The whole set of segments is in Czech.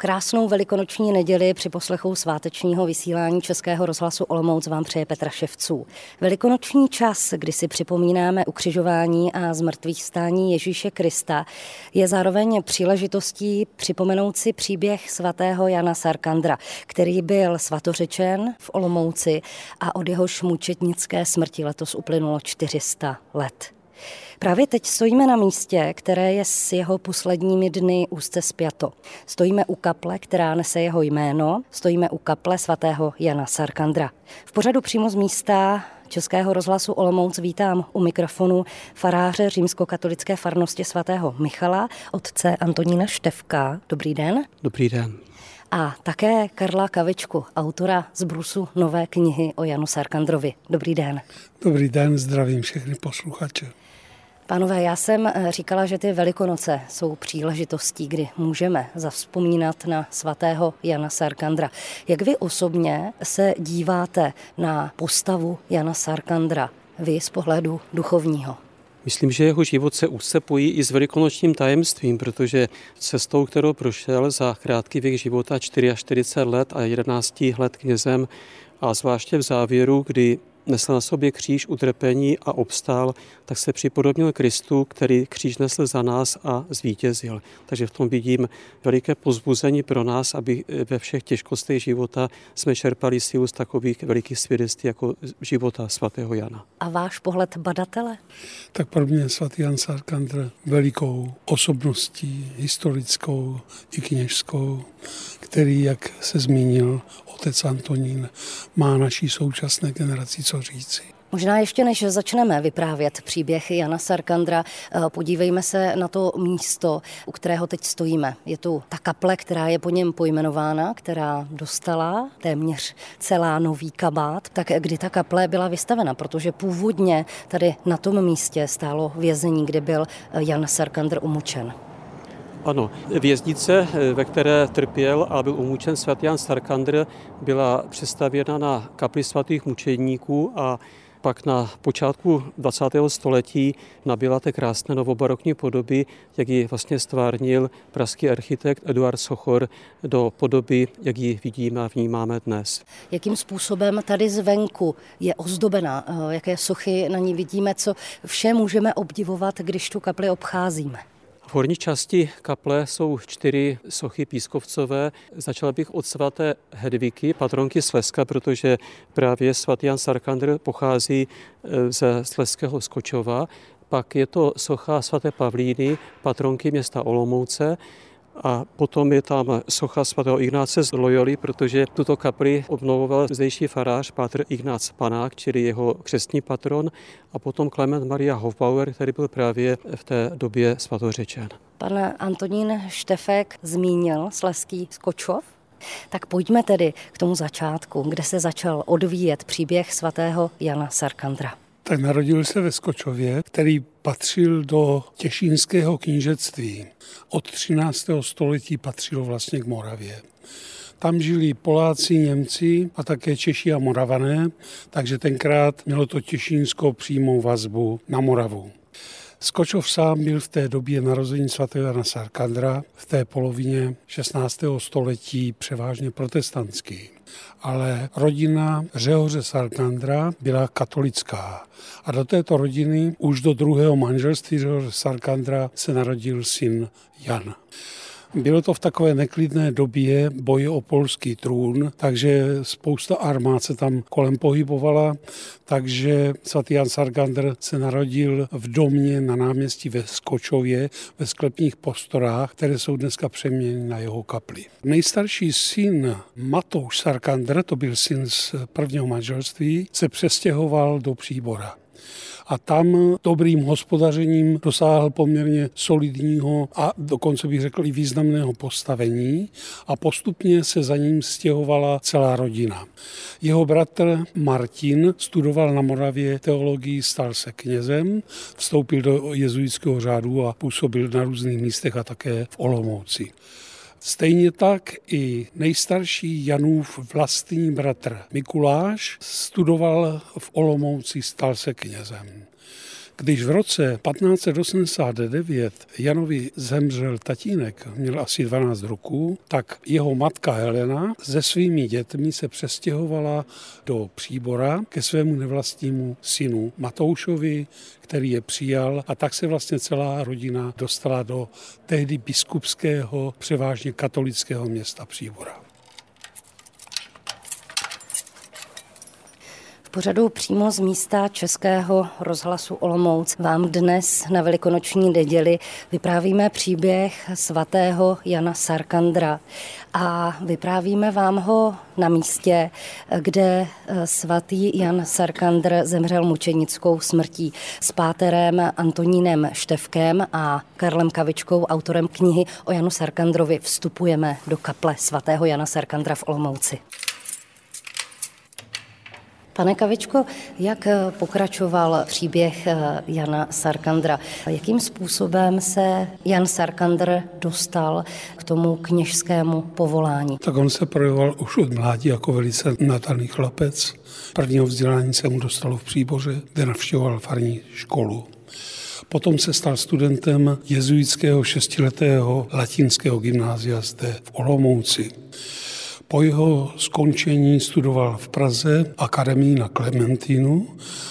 Krásnou velikonoční neděli při poslechu svátečního vysílání Českého rozhlasu Olomouc vám přeje Petra Ševců. Velikonoční čas, kdy si připomínáme ukřižování a zmrtvých stání Ježíše Krista, je zároveň příležitostí připomenout si příběh svatého Jana Sarkandra, který byl svatořečen v Olomouci a od jehož mučetnické smrti letos uplynulo 400 let. Právě teď stojíme na místě, které je s jeho posledními dny úzce spjato. Stojíme u kaple, která nese jeho jméno, stojíme u kaple svatého Jana Sarkandra. V pořadu přímo z místa Českého rozhlasu Olomouc vítám u mikrofonu faráře římskokatolické farnosti svatého Michala, otce Antonína Števka. Dobrý den. Dobrý den. A také Karla Kavičku, autora z Brusu nové knihy o Janu Sarkandrovi. Dobrý den. Dobrý den, zdravím všechny posluchače. Pánové, já jsem eh, říkala, že ty velikonoce jsou příležitostí, kdy můžeme zavzpomínat na svatého Jana Sarkandra. Jak vy osobně se díváte na postavu Jana Sarkandra, vy z pohledu duchovního? Myslím, že jeho život se úzce pojí i s velikonočním tajemstvím, protože cestou, kterou prošel za krátký věk života 44 let a 11 let knězem a zvláště v závěru, kdy nesl na sobě kříž utrpení a obstál, tak se připodobnil Kristu, který kříž nesl za nás a zvítězil. Takže v tom vidím veliké pozbuzení pro nás, aby ve všech těžkostech života jsme čerpali sílu z takových velikých svědectví jako života svatého Jana. A váš pohled badatele? Tak pro mě svatý Jan Sarkandr velikou osobností, historickou i kněžskou, který, jak se zmínil otec Antonín, má naší současné generaci co říci. Možná ještě než začneme vyprávět příběh Jana Sarkandra, eh, podívejme se na to místo, u kterého teď stojíme. Je tu ta kaple, která je po něm pojmenována, která dostala téměř celá nový kabát. Tak kdy ta kaple byla vystavena? Protože původně tady na tom místě stálo vězení, kde byl Jan Sarkandr umučen. Ano, věznice, ve které trpěl a byl umučen svatý Jan Sarkandr, byla přestavěna na kapli svatých mučedníků a pak na počátku 20. století nabila té krásné novobarokní podoby, jak ji vlastně stvárnil pražský architekt Eduard Sochor do podoby, jak ji vidíme a vnímáme dnes. Jakým způsobem tady zvenku je ozdobena, eh, jaké sochy na ní vidíme, co vše můžeme obdivovat, když tu kapli obcházíme? V horní části kaple jsou čtyři sochy pískovcové. Začala bych od svaté Hedviky, patronky Slezska, protože právě svatý Jan Sarkandr pochází e, ze Sleského Skočova. Pak je to socha svaté Pavlíny, patronky města Olomouce a potom je tam socha svatého Ignáce z Loyoli, protože tuto kapli obnovoval zdejší farář Pátr Ignác Panák, čili jeho křestní patron, a potom Klement Maria Hofbauer, který byl právě v té době svatořečen. Pan Antonín Štefek zmínil Sleský Skočov. Tak pojďme tedy k tomu začátku, kde se začal odvíjet příběh svatého Jana Sarkandra tak narodil se ve Skočově, který patřil do těšínského knížectví. Od 13. století patřilo vlastně k Moravě. Tam žili Poláci, Němci a také Češi a Moravané, takže tenkrát mělo to Těšínsko přímou vazbu na Moravu. Skočov sám byl v té době narození svatého Jana Sarkandra v té polovině 16. století převážně protestantský. Ale rodina Řehoře Sarkandra byla katolická. A do této rodiny už do druhého manželství Řehoře Sarkandra se narodil syn Jan. Bylo to v takové neklidné době boje o polský trůn, takže spousta armád se tam kolem pohybovala, takže svatý Jan Sargander se narodil v domě na náměstí ve Skočově, ve sklepních postorách, které jsou dneska přeměněny na jeho kapli. Nejstarší syn Matouš Sarkander, to byl syn z prvního manželství, se přestěhoval do Příbora a tam dobrým hospodařením dosáhl poměrně solidního a dokonce bych řekl i významného postavení a postupně se za ním stěhovala celá rodina. Jeho bratr Martin studoval na Moravě teologii, stal se knězem, vstoupil do jezuitského řádu a působil na různých místech a také v Olomouci. Stejně tak i nejstarší Janův vlastní bratr Mikuláš studoval v Olomouci, stal se knězem. Když v roce 1589 Janovi zemřel tatínek, měl asi 12 roků, tak jeho matka Helena se svými dětmi se přestěhovala do Příbora ke svému nevlastnímu synu Matoušovi, který je přijal a tak se vlastně celá rodina dostala do tehdy biskupského, převážně katolického města Příbora. Pořadu přímo z místa Českého rozhlasu Olomouc vám dnes na velikonoční neděli vyprávíme příběh svatého Jana Sarkandra a vyprávíme vám ho na místě, kde eh, svatý Jan Sarkandr zemřel mučenickou smrtí s páterem Antonínem Števkem a Karlem Kavičkou, autorem knihy o Janu Sarkandrovi. Vstupujeme do kaple svatého Jana Sarkandra v Olomouci. Pane Kavičko, jak eh, pokračoval příběh eh, Jana Sarkandra? Jakým způsobem se Jan Sarkandr dostal k tomu kněžskému povolání? Tak on se projevoval už od mládí jako velice nadaný chlapec. Prvního vzdělání se mu dostalo v Příboře, kde navštěvoval farní školu. Potom se stal studentem jezuitského šestiletého latinského gymnázia zde v Olomouci. Po jeho skončení studoval v Praze akademii na Klementínu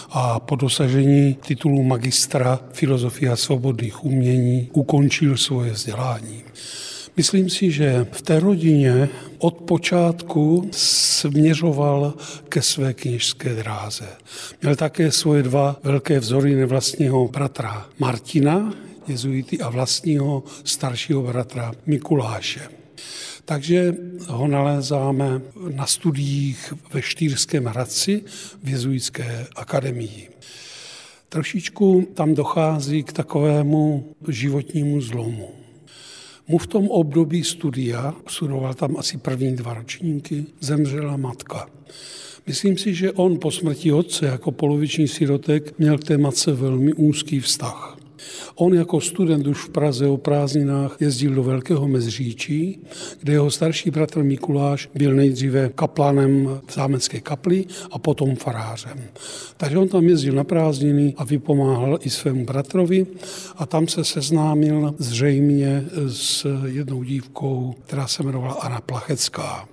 a po dosažení titulu magistra filozofie a svobodných umění ukončil svoje vzdělání. Myslím si, že v té rodině od počátku směřoval ke své kněžské dráze. Měl také svoje dva velké vzory nevlastního bratra Martina, jezuity, a vlastního staršího bratra Mikuláše. Takže ho nalézáme na studiích ve Štýrském Hradci v jezuitské akademii. Trošičku tam dochází k takovému životnímu zlomu. Mu v tom období studia, studoval tam asi první dva ročníky, zemřela matka. Myslím si, že on po smrti otce jako poloviční sirotek měl k té matce velmi úzký vztah. On jako student už v Praze o prázdninách jezdil do Velkého Mezříčí, kde jeho starší bratr Mikuláš byl nejdříve kaplanem v zámecké kapli a potom farářem. Takže on tam jezdil na prázdniny a vypomáhal i svému bratrovi a tam se seznámil zřejmě s jednou dívkou, která se jmenovala Anna Plachecká.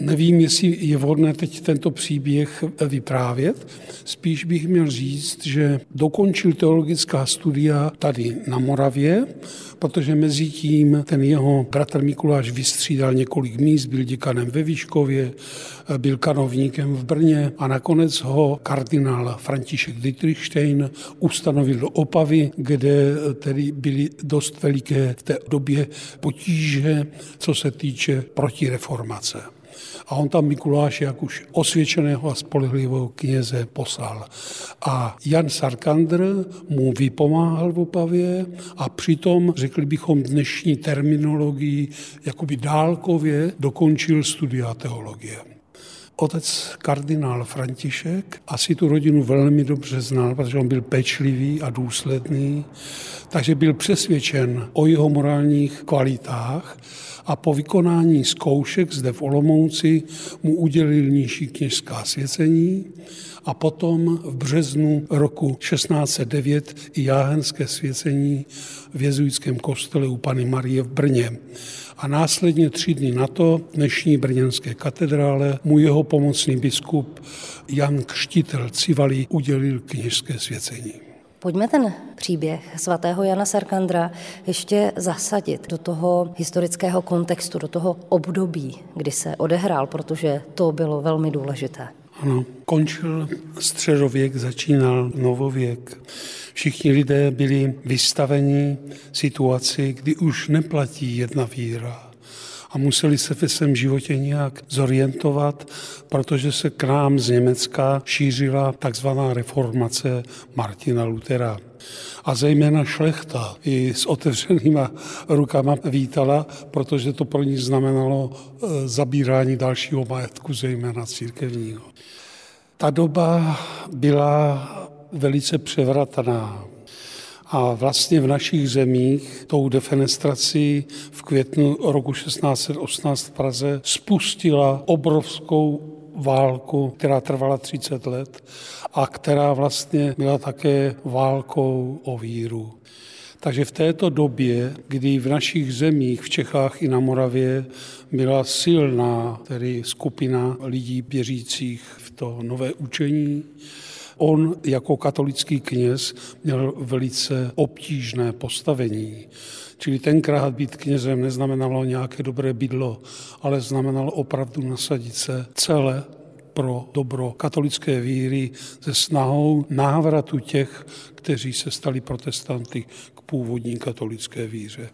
Nevím, jestli je vhodné teď tento příběh vyprávět. Spíš bych měl říct, že dokončil teologická studia tady na Moravě, protože mezi tím ten jeho bratr Mikuláš vystřídal několik míst, byl děkanem ve Výškově, byl kanovníkem v Brně a nakonec ho kardinál František Dietrichstein ustanovil do Opavy, kde tedy byly dost veliké v té době potíže, co se týče protireformace a on tam Mikuláš jak už osvědčeného a spolehlivého kněze poslal. A Jan Sarkandr mu vypomáhal v Opavě a přitom, řekli bychom dnešní terminologii, jakoby dálkově dokončil studia teologie. Otec kardinál František asi tu rodinu velmi dobře znal, protože on byl pečlivý a důsledný, takže byl přesvědčen o jeho morálních kvalitách a po vykonání zkoušek zde v Olomouci mu udělil nižší kněžská svěcení a potom v březnu roku 1609 i jáhenské svěcení v jezuitském kostele u Pany Marie v Brně. A následně tři dny na to dnešní brněnské katedrále mu jeho pomocný biskup Jan Kštitel Civali udělil kněžské svěcení. Pojďme ten příběh svatého Jana Sarkandra ještě zasadit do toho historického kontextu, do toho období, kdy se odehrál, protože to bylo velmi důležité. Ano, končil středověk, začínal novověk. Všichni lidé byli vystaveni situaci, kdy už neplatí jedna víra a museli se ve svém životě nějak zorientovat, protože se k nám z Německa šířila takzvaná reformace Martina Lutera. A zejména šlechta i s otevřenýma rukama vítala, protože to pro ní znamenalo e, zabírání dalšího majetku, zejména církevního. Ta doba byla velice převratná. A vlastně v našich zemích tou defenestrací v květnu roku 1618 v Praze spustila obrovskou válku, která trvala 30 let a která vlastně byla také válkou o víru. Takže v této době, kdy v našich zemích, v Čechách i na Moravě, byla silná tedy skupina lidí věřících v to nové učení, On jako katolický kněz měl velice obtížné postavení. Čili tenkrát být knězem neznamenalo nějaké dobré bydlo, ale znamenalo opravdu nasadit se celé pro dobro katolické víry se snahou návratu těch, kteří se stali protestanty k původní katolické víře.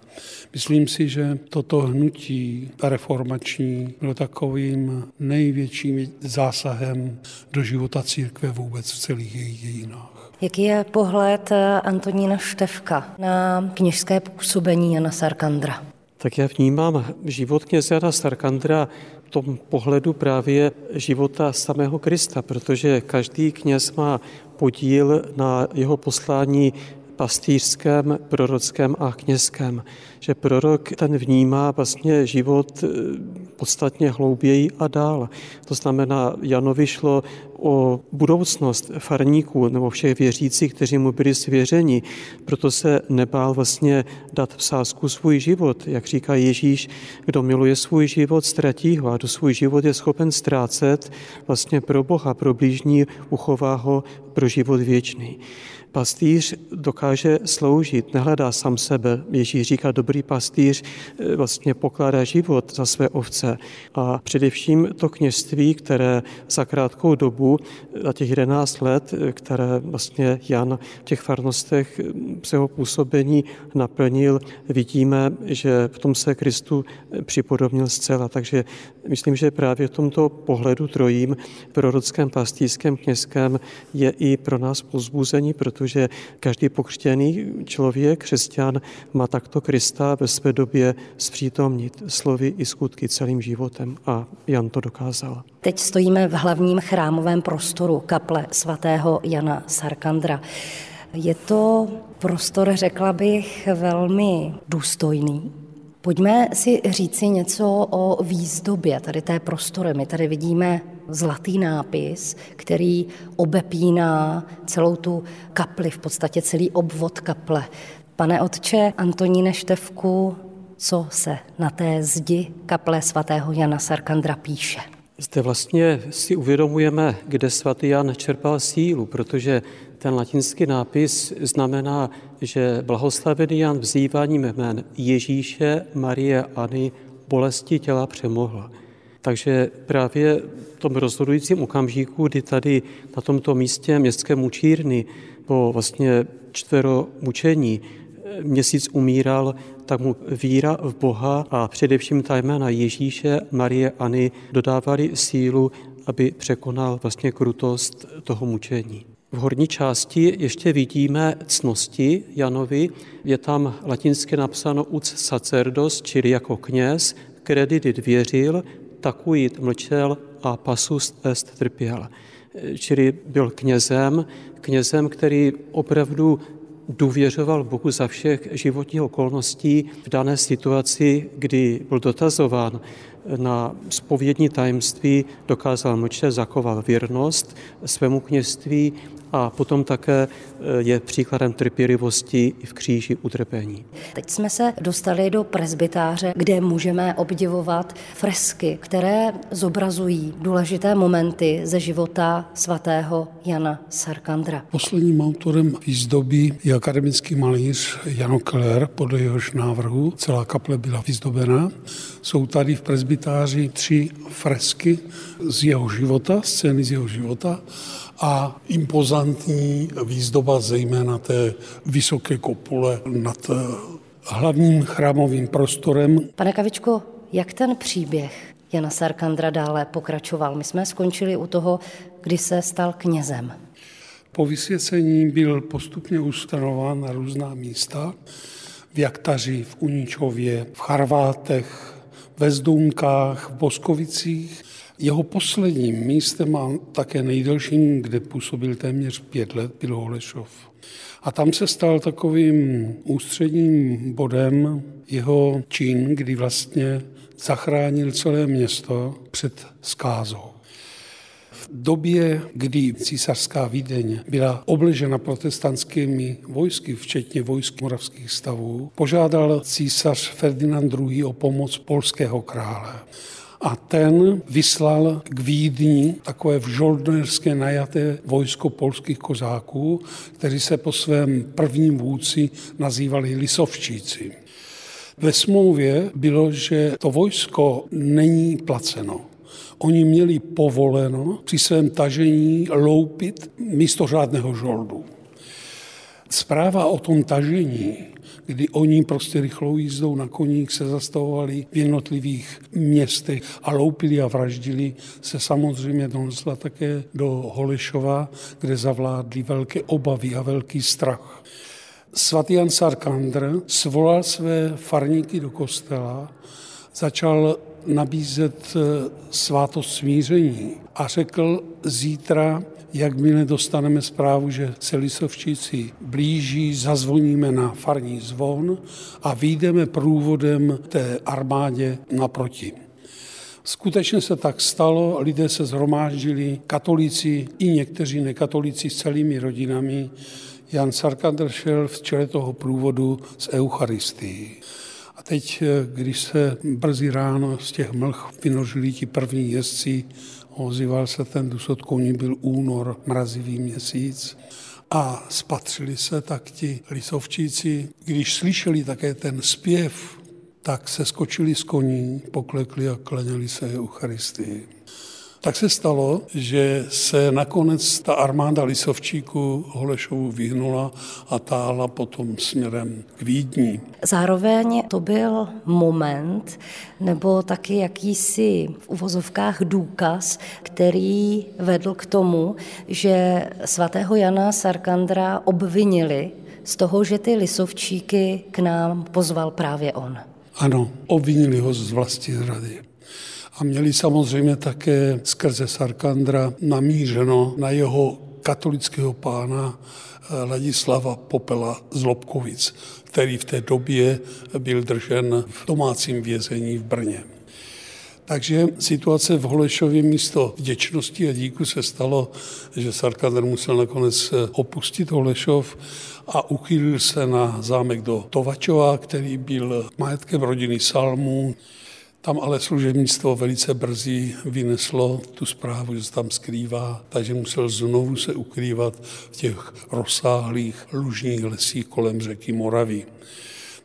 Myslím si, že toto hnutí reformační bylo takovým největším zásahem do života církve vůbec v celých jejich dějinách. Jaký je pohled Antonína Števka na kněžské působení Jana Sarkandra? Tak já vnímám život kněze Jana Sarkandra tom pohledu právě života samého Krista, protože každý kněz má podíl na jeho poslání pastýřském, prorockém a kněžském. Že prorok ten vnímá vlastně život eh, podstatně hlouběji a dál. To znamená, Janovi šlo o budoucnost farníků nebo všech věřících, kteří mu byli svěřeni. Proto se nebál vlastně dát v sázku svůj život. Jak říká Ježíš, kdo miluje svůj život, ztratí ho a do svůj život je schopen ztrácet vlastně pro Boha, pro blížní uchová ho pro život věčný. Pastýř dokáže sloužit, nehledá sám sebe. Ježíš říká, dobrý pastýř eh, vlastně pokládá život za své ovce. A především to kněžství, které za krátkou dobu, za těch 11 let, které vlastně Jan v těch farnostech svého působení naplnil, vidíme, že v tom se Kristu připodobnil zcela. Takže myslím, že právě v tomto pohledu trojím, prorockém, pastýřském, kněžském, je i pro nás pozbuzení, protože každý pokřtěný člověk, křesťan, má takto Krista ve své době zpřítomnit slovy i skutky celým životem a Jan to dokázal. Teď stojíme v hlavním chrámovém prostoru kaple svatého Jana Sarkandra. Je to prostor, řekla bych, velmi důstojný, Pojďme si říci něco o výzdobě tady té prostory. My tady vidíme zlatý nápis, který obepíná celou tu kapli, v podstatě celý obvod kaple. Pane otče Antoníne Števku, co se na té zdi kaple svatého Jana Sarkandra píše? Zde vlastně si uvědomujeme, kde svatý Jan čerpal sílu, protože ten latinský nápis znamená, že blahoslavený Jan vzýváním jmén Ježíše, Marie,Any bolesti těla přemohla. Takže právě v tom rozhodujícím okamžiku, kdy tady na tomto místě městské mučírny po vlastně čtvero mučení měsíc umíral, tak mu víra v Boha a především ta jména Ježíše, Marie,Any dodávali sílu, aby překonal vlastně krutost toho mučení. V horní části ještě vidíme cnosti Janovi. Je tam latinsky napsáno uc sacerdos, čili jako kněz, kredit věřil, takuit mlčel a pasus est trpěl. Čili byl knězem, knězem, který opravdu důvěřoval Bohu za všech životních okolností v dané situaci, kdy byl dotazován na spovědní tajemství, dokázal mlčet, zachoval věrnost svému kněžství a potom také eh, je příkladem trpělivosti i v kříži utrpení. Teď jsme se dostali do presbytáře, kde můžeme obdivovat fresky, které zobrazují důležité momenty ze života svatého Jana Sarkandra. Posledním autorem výzdoby je akademický malíř Jano Keller, podle jehož návrhu celá kaple byla vyzdobena. Jsou tady v presbytáři tři fresky z jeho života, scény z jeho života a impozantní výzdoba zejména té vysoké kopule nad eh, hlavním chrámovým prostorem. Pane Kavičko, jak ten příběh Jana Sarkandra dále pokračoval? My jsme skončili u toho, kdy se stal knězem. Po vysvěcení byl postupně ustanován na různá místa, v Jaktaři, v Uničově, v Charvátech, ve Zdunkách, v Boskovicích jeho posledním místem a také nejdelším, kde působil téměř pět let, byl Holešov. A tam se stal takovým ústředním bodem jeho čin, kdy vlastně zachránil celé město před skázou. V době, kdy císařská Vídeň byla obležena protestantskými vojsky, včetně vojsk moravských stavů, požádal císař Ferdinand II. o pomoc polského krále a ten vyslal k Vídni takové vžoldnerské najaté vojsko polských kozáků, kteří se po svém prvním vůdci nazývali Lisovčíci. Ve smlouvě bylo, že to vojsko není placeno. Oni měli povoleno při svém tažení loupit místo řádného žoldu. Zpráva o tom tažení kdy oni prostě rychlou jízdou na koních se zastavovali v jednotlivých městech a loupili a vraždili, se samozřejmě donesla také do Holešova, kde zavládly velké obavy a velký strach. Svatý Jan Sarkandr svolal své farníky do kostela, začal nabízet eh, svátost smíření a řekl, zítra Jakmile dostaneme zprávu, že se Lisovčíci blíží, zazvoníme na farní zvon a vyjdeme průvodem té armádě naproti. Skutečně se tak stalo, lidé se zhromáždili, katolíci i někteří nekatolíci s celými rodinami. Jan Sarkander šel v čele toho průvodu s Eucharistií. A teď, když se brzy ráno z těch mlh vynožili ti první jezdci, ozýval se ten dusot koní, byl únor, mrazivý měsíc a spatřili se tak ti lisovčíci, když slyšeli také ten zpěv, tak se skočili z koní, poklekli a klaněli se Eucharistii. Tak se stalo, že se nakonec ta armáda Lisovčíků Holešovu vyhnula a táhla potom směrem k Vídni. Zároveň to byl moment nebo taky jakýsi v uvozovkách důkaz, který vedl k tomu, že svatého Jana Sarkandra obvinili z toho, že ty lisovčíky k nám pozval právě on. Ano, obvinili ho z vlasti zrady a měli samozřejmě také skrze Sarkandra namířeno na jeho katolického pána eh, Ladislava Popela z Lobkovic, který v té době byl držen v domácím vězení v Brně. Takže situace v Holešově místo vděčnosti a díku se stalo, že Sarkander musel nakonec eh, opustit Holešov a uchýlil se na zámek do Tovačova, který byl majetkem rodiny Salmů. Tam ale služebnictvo velice brzy vyneslo tu zprávu, že se tam skrývá, takže musel znovu se ukrývat v těch rozsáhlých lužních lesích kolem řeky Moravy.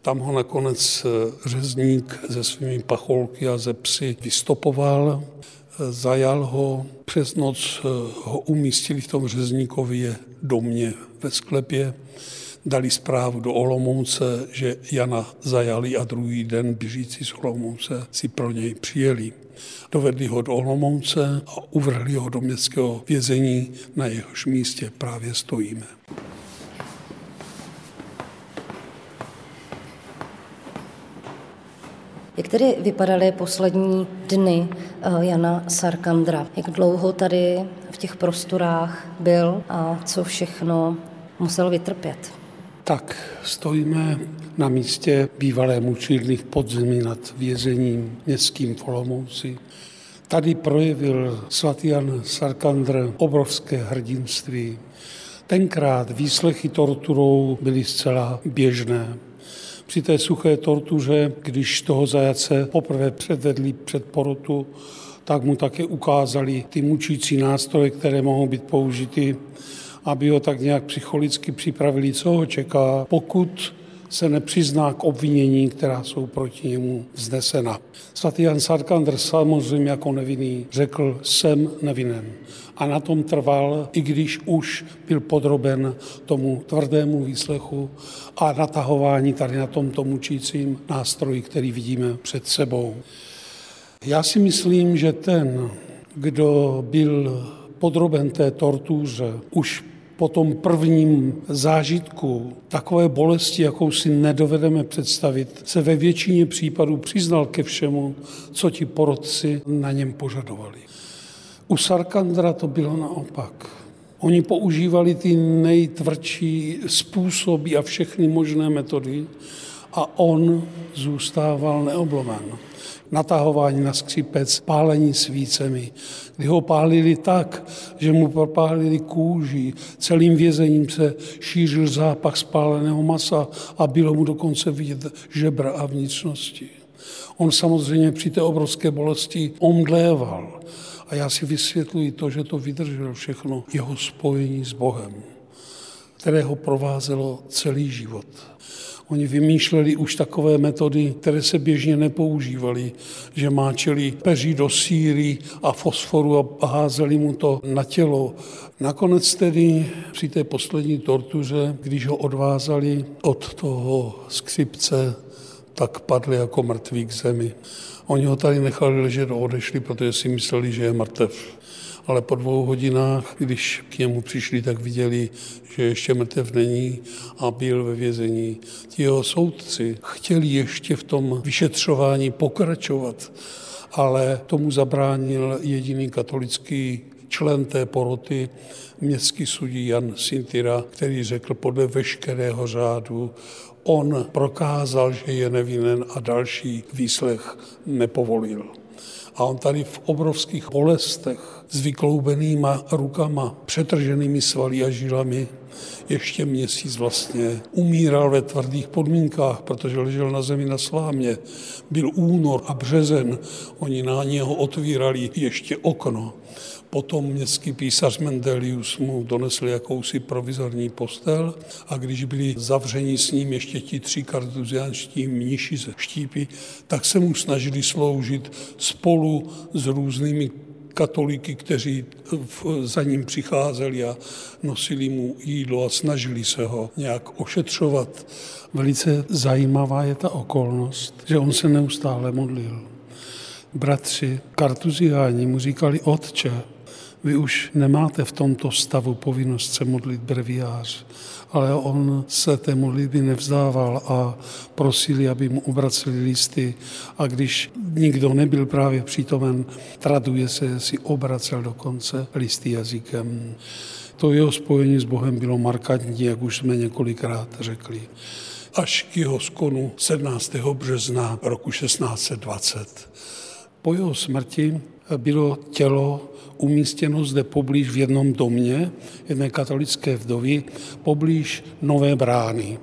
Tam ho nakonec eh, řezník se svými pacholky a ze psy vystopoval, eh, zajal ho, přes noc eh, ho umístili v tom řezníkově domě ve sklepě dali zprávu do Olomouce, že Jana zajali a druhý den běžící z Olomouce si pro něj přijeli. Dovedli ho do Olomouce a uvrhli ho do městského vězení, na jehož místě právě stojíme. Jak tedy vypadaly poslední dny eh, Jana Sarkandra? Jak dlouho tady v těch prostorách byl a co všechno musel vytrpět? Tak stojíme na místě bývalé mučírny v podzemí nad vězením městským v Olomouci. Tady projevil svatý Jan Sarkandr obrovské hrdinství. Tenkrát výslechy torturou byly zcela běžné. Při té suché tortuře, když toho zajace poprvé předvedli před porotu, tak mu také ukázali ty mučící nástroje, které mohou být použity aby ho tak nějak psychologicky připravili, co ho čeká, pokud se nepřizná k obvinění, která jsou proti němu vznesena. Svatý Jan Sarkandr samozřejmě jako nevinný řekl, jsem nevinen. A na tom trval, i když už byl podroben tomu tvrdému výslechu a natahování tady na tomto mučícím nástroji, který vidíme před sebou. Já si myslím, že ten, kdo byl podroben té tortuře, už po tom prvním zážitku takové bolesti, jakou si nedovedeme představit, se ve většině případů přiznal ke všemu, co ti porodci na něm požadovali. U Sarkandra to bylo naopak. Oni používali ty nejtvrdší způsoby a všechny možné metody a on zůstával neoblomen. natahování na skřipec, pálení svícemi, kdy ho pálili tak, že mu propálili kůži, celým vězením se šířil zápach spáleného masa a bylo mu dokonce vidět žebra a vnitřnosti. On samozřejmě při té obrovské bolesti omdléval. A já si vysvětluji to, že to vydržel všechno jeho spojení s Bohem, které ho provázelo celý život. Oni vymýšleli už takové metody, které se běžně nepoužívaly, že máčeli peří do síry a fosforu a házeli mu to na tělo. Nakonec tedy při té poslední tortuře, když ho odvázali od toho skřipce, tak padli jako mrtví k zemi. Oni ho tady nechali ležet a odešli, protože si mysleli, že je mrtev. Ale po dvou hodinách, když k němu přišli, tak viděli, že ještě mrtev není a byl ve vězení. Ti jeho soudci chtěli ještě v tom vyšetřování pokračovat, ale tomu zabránil jediný katolický člen té poroty, městský sudí Jan Sintira, který řekl podle veškerého řádu, on prokázal, že je nevinen a další výslech nepovolil. A on tady v obrovských bolestech s vykloubenýma rukama, přetrženými svaly a žilami, ještě měsíc vlastně umíral ve tvrdých podmínkách, protože ležel na zemi na slámě. Byl únor a březen, oni na něho otvírali ještě okno. Potom městský písař Mendelius mu donesl jakousi provizorní postel a když byli zavřeni s ním ještě ti tři kartuzianští mniši ze štípy, tak se mu snažili sloužit spolu s různými katolíky, kteří za ním přicházeli a nosili mu jídlo a snažili se ho nějak ošetřovat. Velice zajímavá je ta okolnost, že on se neustále modlil. Bratři kartuziáni mu říkali otče, vy už nemáte v tomto stavu povinnost se modlit breviář, ale on se té modlitby nevzdával a prosili, aby mu obraceli listy a když nikdo nebyl právě přítomen, traduje se, si obracel dokonce listy jazykem. To jeho spojení s Bohem bylo markantní, jak už jsme několikrát řekli až k jeho skonu 17. března roku 1620. Po jeho smrti bylo tělo umístěno zde poblíž v jednom domě jedné katolické vdovy, poblíž Nové brány,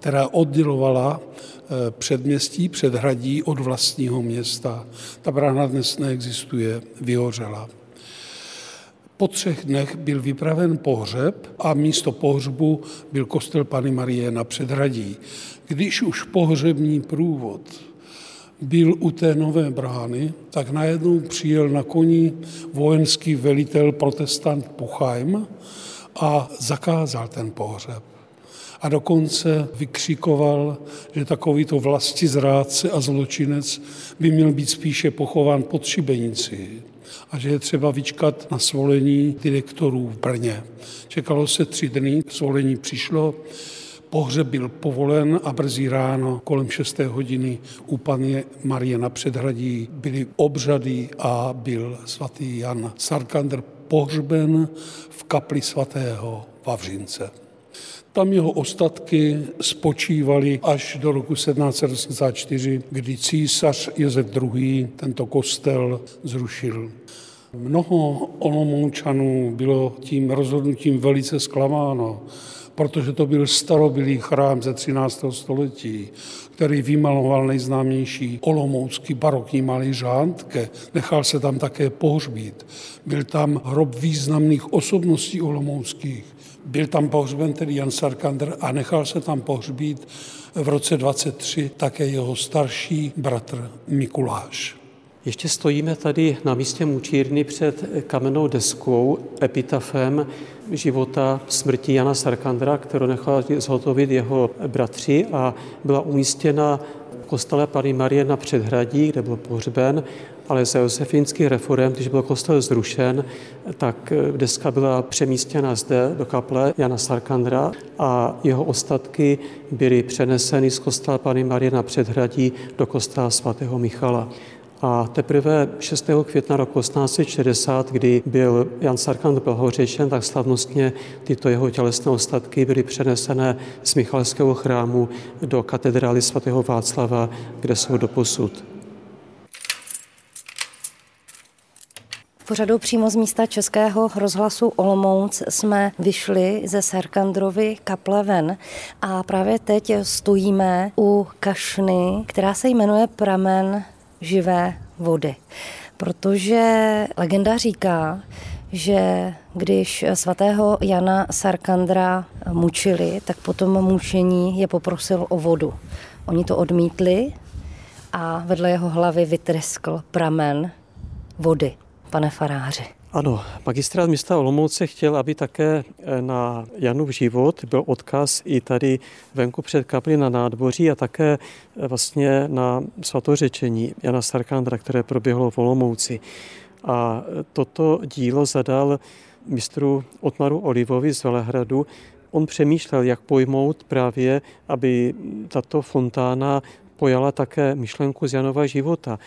která oddělovala eh, předměstí, předhradí od vlastního města. Ta brána dnes neexistuje, vyhořela. Po třech dnech byl vypraven pohřeb a místo pohřbu byl kostel Pany Marie na předhradí. Když už pohřební průvod byl u té nové brány, tak najednou přijel na koni vojenský velitel protestant Puchheim a zakázal ten pohřeb. A dokonce vykřikoval, že takovýto vlasti zrádce a zločinec by měl být spíše pochován pod šibenici a že je třeba vyčkat na svolení direktorů v Brně. Čekalo se tři dny, svolení přišlo, Pohřeb byl povolen a brzy ráno kolem 6. hodiny u Pany Marie na předhradí byly obřady a byl svatý Jan Sarkander pohřben v kapli svatého Vavřince. Tam jeho ostatky spočívaly až do roku 1784, kdy císař Josef II. tento kostel zrušil. Mnoho olomoučanů bylo tím rozhodnutím velice zklamáno protože to byl starobilý chrám ze 13. století, který vymaloval nejznámější olomoucký barokní malíř Handke. Nechal se tam také pohřbít. Byl tam hrob významných osobností olomouckých. Byl tam pohřben tedy Jan Sarkander a nechal se tam pohřbít v roce 23 také jeho starší bratr Mikuláš. Ještě stojíme tady na místě mučírny před kamennou deskou, epitafem života smrti Jana Sarkandra, kterou nechal zhotovit jeho bratři a byla umístěna v kostele Pany Marie na předhradí, kde byl pohřben, ale za josefínských reform, když byl kostel zrušen, tak deska byla přemístěna zde do kaple Jana Sarkandra a jeho ostatky byly přeneseny z kostela Pany Marie na předhradí do kostela svatého Michala. A teprve 6. května roku 1860, kdy byl Jan Sarkand blahořečen, tak slavnostně tyto jeho tělesné ostatky byly přenesené z Michalského chrámu do katedrály svatého Václava, kde jsou doposud. pořadu přímo z místa Českého rozhlasu Olomouc jsme vyšli ze Serkandrovy kaple ven a právě teď stojíme u kašny, která se jmenuje Pramen živé vody. Protože legenda říká, že když svatého Jana Sarkandra mučili, tak potom mučení je poprosil o vodu. Oni to odmítli a vedle jeho hlavy vytreskl pramen vody, pane faráři. Ano, magistrát města Olomouce chtěl, aby také eh, na Janův život byl odkaz i tady venku před kapli na nádvoří a také eh, vlastně na svatořečení Jana Sarkandra, které proběhlo v Olomouci. A eh, toto dílo zadal mistru Otmaru Olivovi z Velehradu. On přemýšlel, jak pojmout právě, aby tato fontána pojala také myšlenku z Janova života,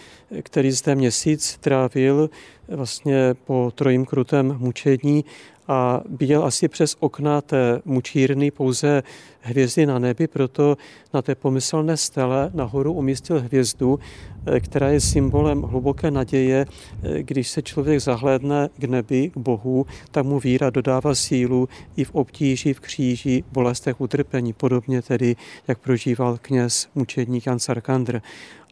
který zde měsíc trávil vlastně po trojím krutém mučení a viděl asi přes okna té mučírny pouze hvězdy na nebi, proto na té pomyslné stele nahoru umístil hvězdu, eh, která je symbolem hluboké naděje. Eh, když se člověk zahlédne k nebi, k Bohu, tak mu víra dodává sílu i v obtíži, v kříži, bolestech, utrpení, podobně tedy, jak prožíval kněz mučedník Jan Sarkandr.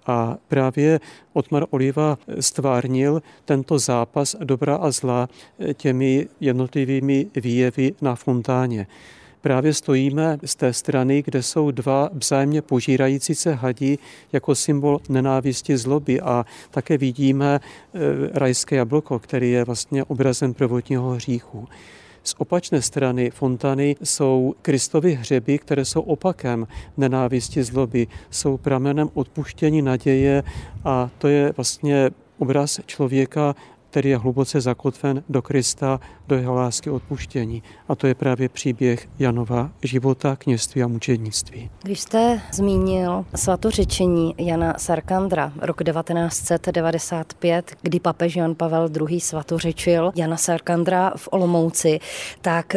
A právě Otmar Oliva stvárnil tento zápas dobra a zla těmi jednotlivými výjevy na fontáně. Právě stojíme z té strany, kde jsou dva vzájemně požírající se hadi jako symbol nenávisti zloby a také vidíme eh, rajské jablko, který je vlastně obrazem prvotního hříchu. Z opačné strany fontany jsou Kristovy hřeby, které jsou opakem nenávisti zloby, jsou pramenem odpuštění naděje a to je vlastně obraz člověka, který je hluboce zakotven do Krista, do jeho lásky odpuštění. A to je právě příběh Janova života, kněžství a mučednictví. Když jste zmínil svatořečení Jana Sarkandra rok 1995, kdy papež Jan Pavel II. svatořečil Jana Sarkandra v Olomouci, tak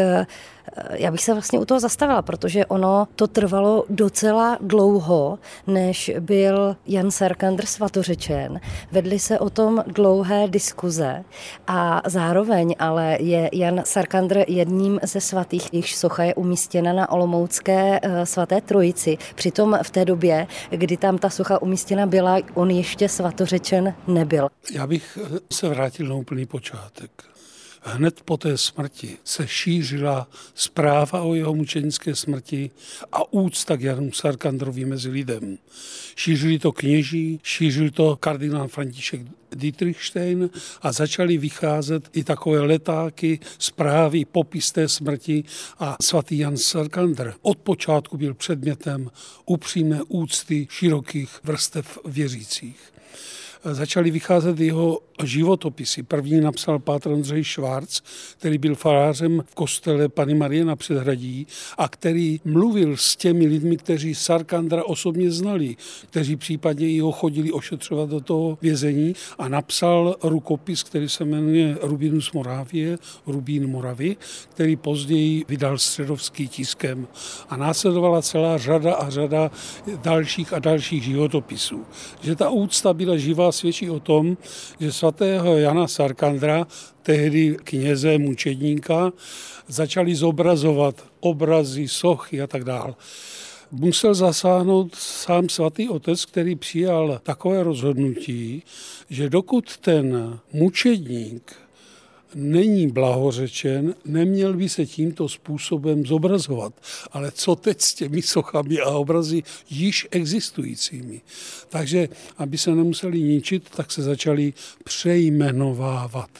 já bych se vlastně u toho zastavila, protože ono to trvalo docela dlouho, než byl Jan Sarkandr svatořečen. Vedly se o tom dlouhé diskuze a zároveň ale je Jan Sarkandr jedním ze svatých, jejichž socha je umístěna na Olomoucké eh, svaté trojici. Přitom v té době, kdy tam ta socha umístěna byla, on ještě svatořečen nebyl. Já bych se vrátil na úplný počátek hned po té smrti se šířila zpráva o jeho mučenické smrti a úcta k Janu Sarkandrovi mezi lidem. Šířili to kněží, šířil to kardinál František Dietrichstein a začaly vycházet i takové letáky, zprávy, popis té smrti a svatý Jan Sarkandr od počátku byl předmětem upřímné úcty širokých vrstev věřících začaly vycházet jeho životopisy. První napsal Pátr Andřej Švárc, který byl farářem v kostele Pany Marie na Předhradí a který mluvil s těmi lidmi, kteří Sarkandra osobně znali, kteří případně i ho chodili ošetřovat do toho vězení a napsal rukopis, který se jmenuje Rubinus Moravie, Rubín Moravy, který později vydal středovský tiskem a následovala celá řada a řada dalších a dalších životopisů. Že ta úcta byla živá svědčí o tom, že svatého Jana Sarkandra, tehdy kněze, mučedníka, začali zobrazovat obrazy, sochy a tak dále musel zasáhnout sám svatý otec, který přijal takové rozhodnutí, že dokud ten mučedník není blahořečen, neměl by se tímto způsobem zobrazovat. Ale co teď s těmi sochami a obrazy již existujícími? Takže, aby se nemuseli ničit, tak se začali přejmenovávat.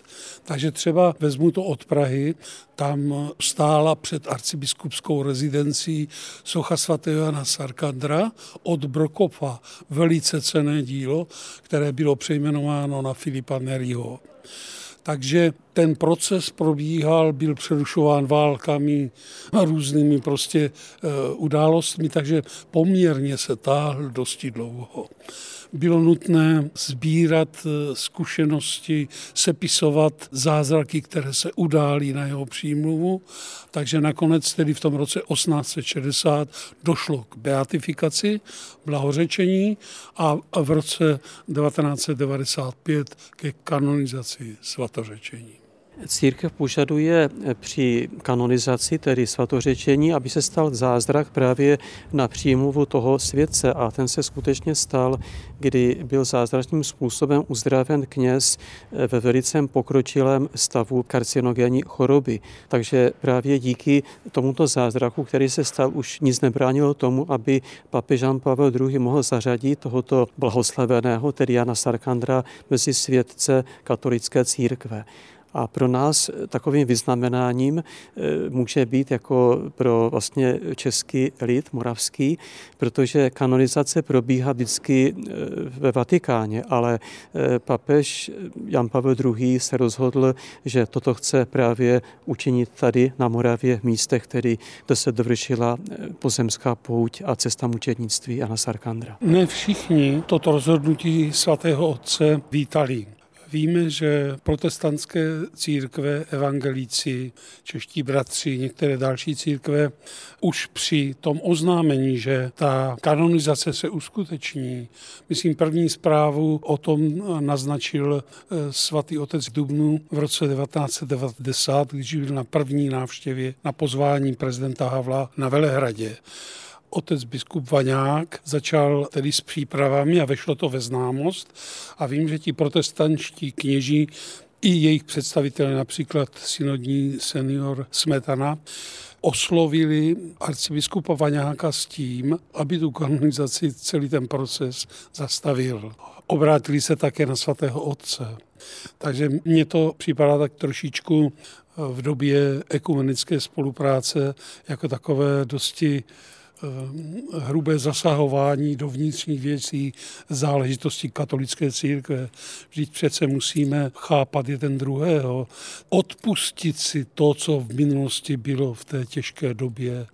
Takže třeba vezmu to od Prahy, tam stála před arcibiskupskou rezidencí socha svatého Jana Sarkandra od Brokopa, velice cené dílo, které bylo přejmenováno na Filipa Neriho. Takže ten proces probíhal, byl přerušován válkami a různými prostě e, událostmi, takže poměrně se táhl dosti dlouho. Bylo nutné sbírat eh, zkušenosti, sepisovat zázraky, které se událí na jeho přímluvu. Takže nakonec tedy v tom roce 1860 došlo k beatifikaci, blahořečení a v roce 1995 ke kanonizaci svatořečení. Církev požaduje při kanonizaci, tedy svatořečení, aby se stal zázrak právě na přímluvu toho světce a ten se skutečně stal, kdy byl zázračným způsobem uzdraven kněz ve velice pokročilém stavu karcinogenní choroby. Takže právě díky tomuto zázraku, který se stal, už nic nebránilo tomu, aby papež Jan Pavel II. mohl zařadit tohoto blahoslaveného, tedy Jana Sarkandra, mezi světce katolické církve. A pro nás takovým vyznamenáním eh, může být jako pro vlastně český lid moravský, protože kanonizace probíhá vždycky eh, ve Vatikáně, ale eh, papež Jan Pavel II. se rozhodl, že toto chce právě učinit tady na Moravě, v místech, který, kde se dovršila pozemská pouť a cesta mučednictví Jana Sarkandra. Ne všichni toto rozhodnutí svatého otce vítali. Víme, že protestantské církve, evangelíci, čeští bratři, některé další církve už při tom oznámení, že ta kanonizace se uskuteční, myslím první zprávu o tom naznačil eh, svatý otec Dubnu v roce 1990, když byl na první návštěvě na pozvání prezidenta Havla na Velehradě otec biskup Vaňák začal tedy s přípravami a vešlo to ve známost a vím, že ti protestančtí kněží i jejich představitelé, například synodní senior Smetana, oslovili arcibiskupa Vaňáka s tím, aby tu kanonizaci celý ten proces zastavil. Obrátili se také na svatého otce. Takže mně to připadá tak trošičku v době ekumenické spolupráce jako takové dosti Eh, hrubé zasahování do vnitřních věcí záležitosti katolické církve. Vždyť přece musíme chápat jeden druhého, odpustit si to, co v minulosti bylo v té těžké době.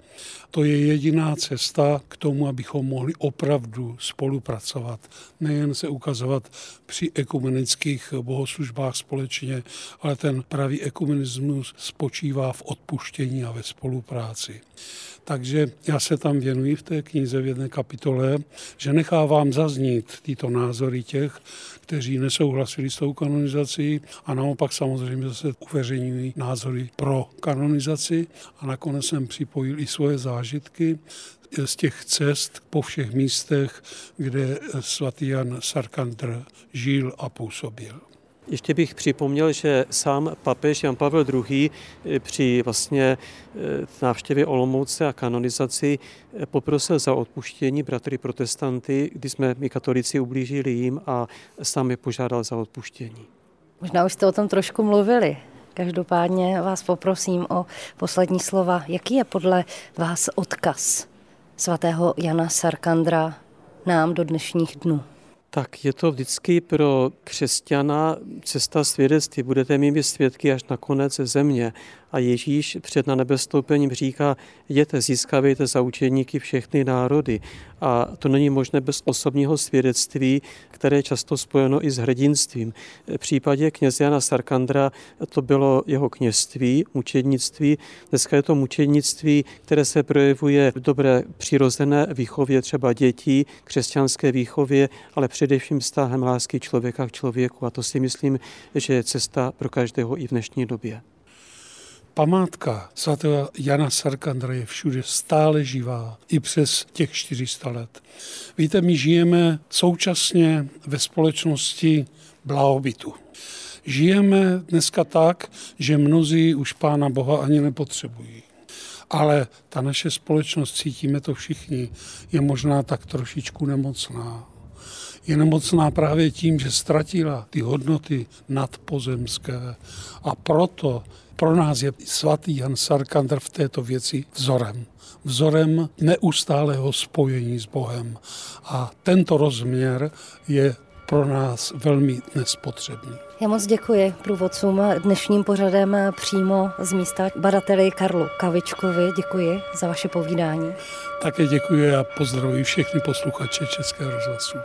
To je jediná cesta k tomu, abychom mohli opravdu spolupracovat. Nejen se ukazovat při ekumenických bohoslužbách společně, ale ten pravý ekumenismus spočívá v odpuštění a ve spolupráci. Takže já se tam věnuji v té knize v jedné kapitole, že nechávám zaznít tyto názory těch, kteří nesouhlasili s tou kanonizací a naopak samozřejmě se uveřejňují názory pro kanonizaci a nakonec jsem připojil i svoje zážitky z těch cest po všech místech, kde svatý Jan Sarkandr žil a působil. Ještě bych připomněl, že sám papež Jan Pavel II. Eh, při vlastně eh, návštěvě Olomouce a kanonizaci eh, poprosil za odpuštění bratry protestanty, kdy jsme my katolici ublížili jim a sám je požádal za odpuštění. Možná už jste o tom trošku mluvili. Každopádně vás poprosím o poslední slova. Jaký je podle vás odkaz svatého Jana Sarkandra nám do dnešních dnů? Tak je to vždycky pro křesťana cesta svědectví. Budete mými svědky až na konec země a Ježíš před na nebestoupením říká, jděte, získávejte za učeníky všechny národy. A to není možné bez osobního svědectví, které je často spojeno i s hrdinstvím. V případě kněze Jana Sarkandra to bylo jeho kněžství, mučednictví. Dneska je to mučednictví, které se projevuje v dobré přirozené výchově třeba dětí, křesťanské výchově, ale především vztahem lásky člověka k člověku. A to si myslím, že je cesta pro každého i v dnešní době. Památka svatého Jana Sarkandra je všude stále živá, i přes těch 400 let. Víte, my žijeme současně ve společnosti blahobytu. Žijeme dneska tak, že mnozí už Pána Boha ani nepotřebují. Ale ta naše společnost, cítíme to všichni, je možná tak trošičku nemocná. Je nemocná právě tím, že ztratila ty hodnoty nadpozemské. A proto pro nás je svatý Jan Sarkandr v této věci vzorem. Vzorem neustálého spojení s Bohem. A tento rozměr je pro nás velmi dnes potřebný. Já moc děkuji průvodcům dnešním pořadem přímo z místa badateli Karlu Kavičkovi. Děkuji za vaše povídání. Také děkuji a pozdravuji všechny posluchače Českého rozhlasu.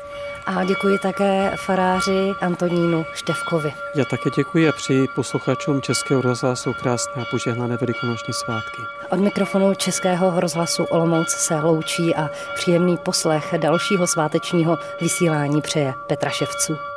A děkuji také faráři Antonínu Števkovi. Já také děkuji a přeji posluchačům Českého rozhlasu krásné a požehnané velikonoční svátky. Od mikrofonu Českého rozhlasu Olomouc se loučí a příjemný poslech dalšího svátečního vysílání přeje Petra Ševců.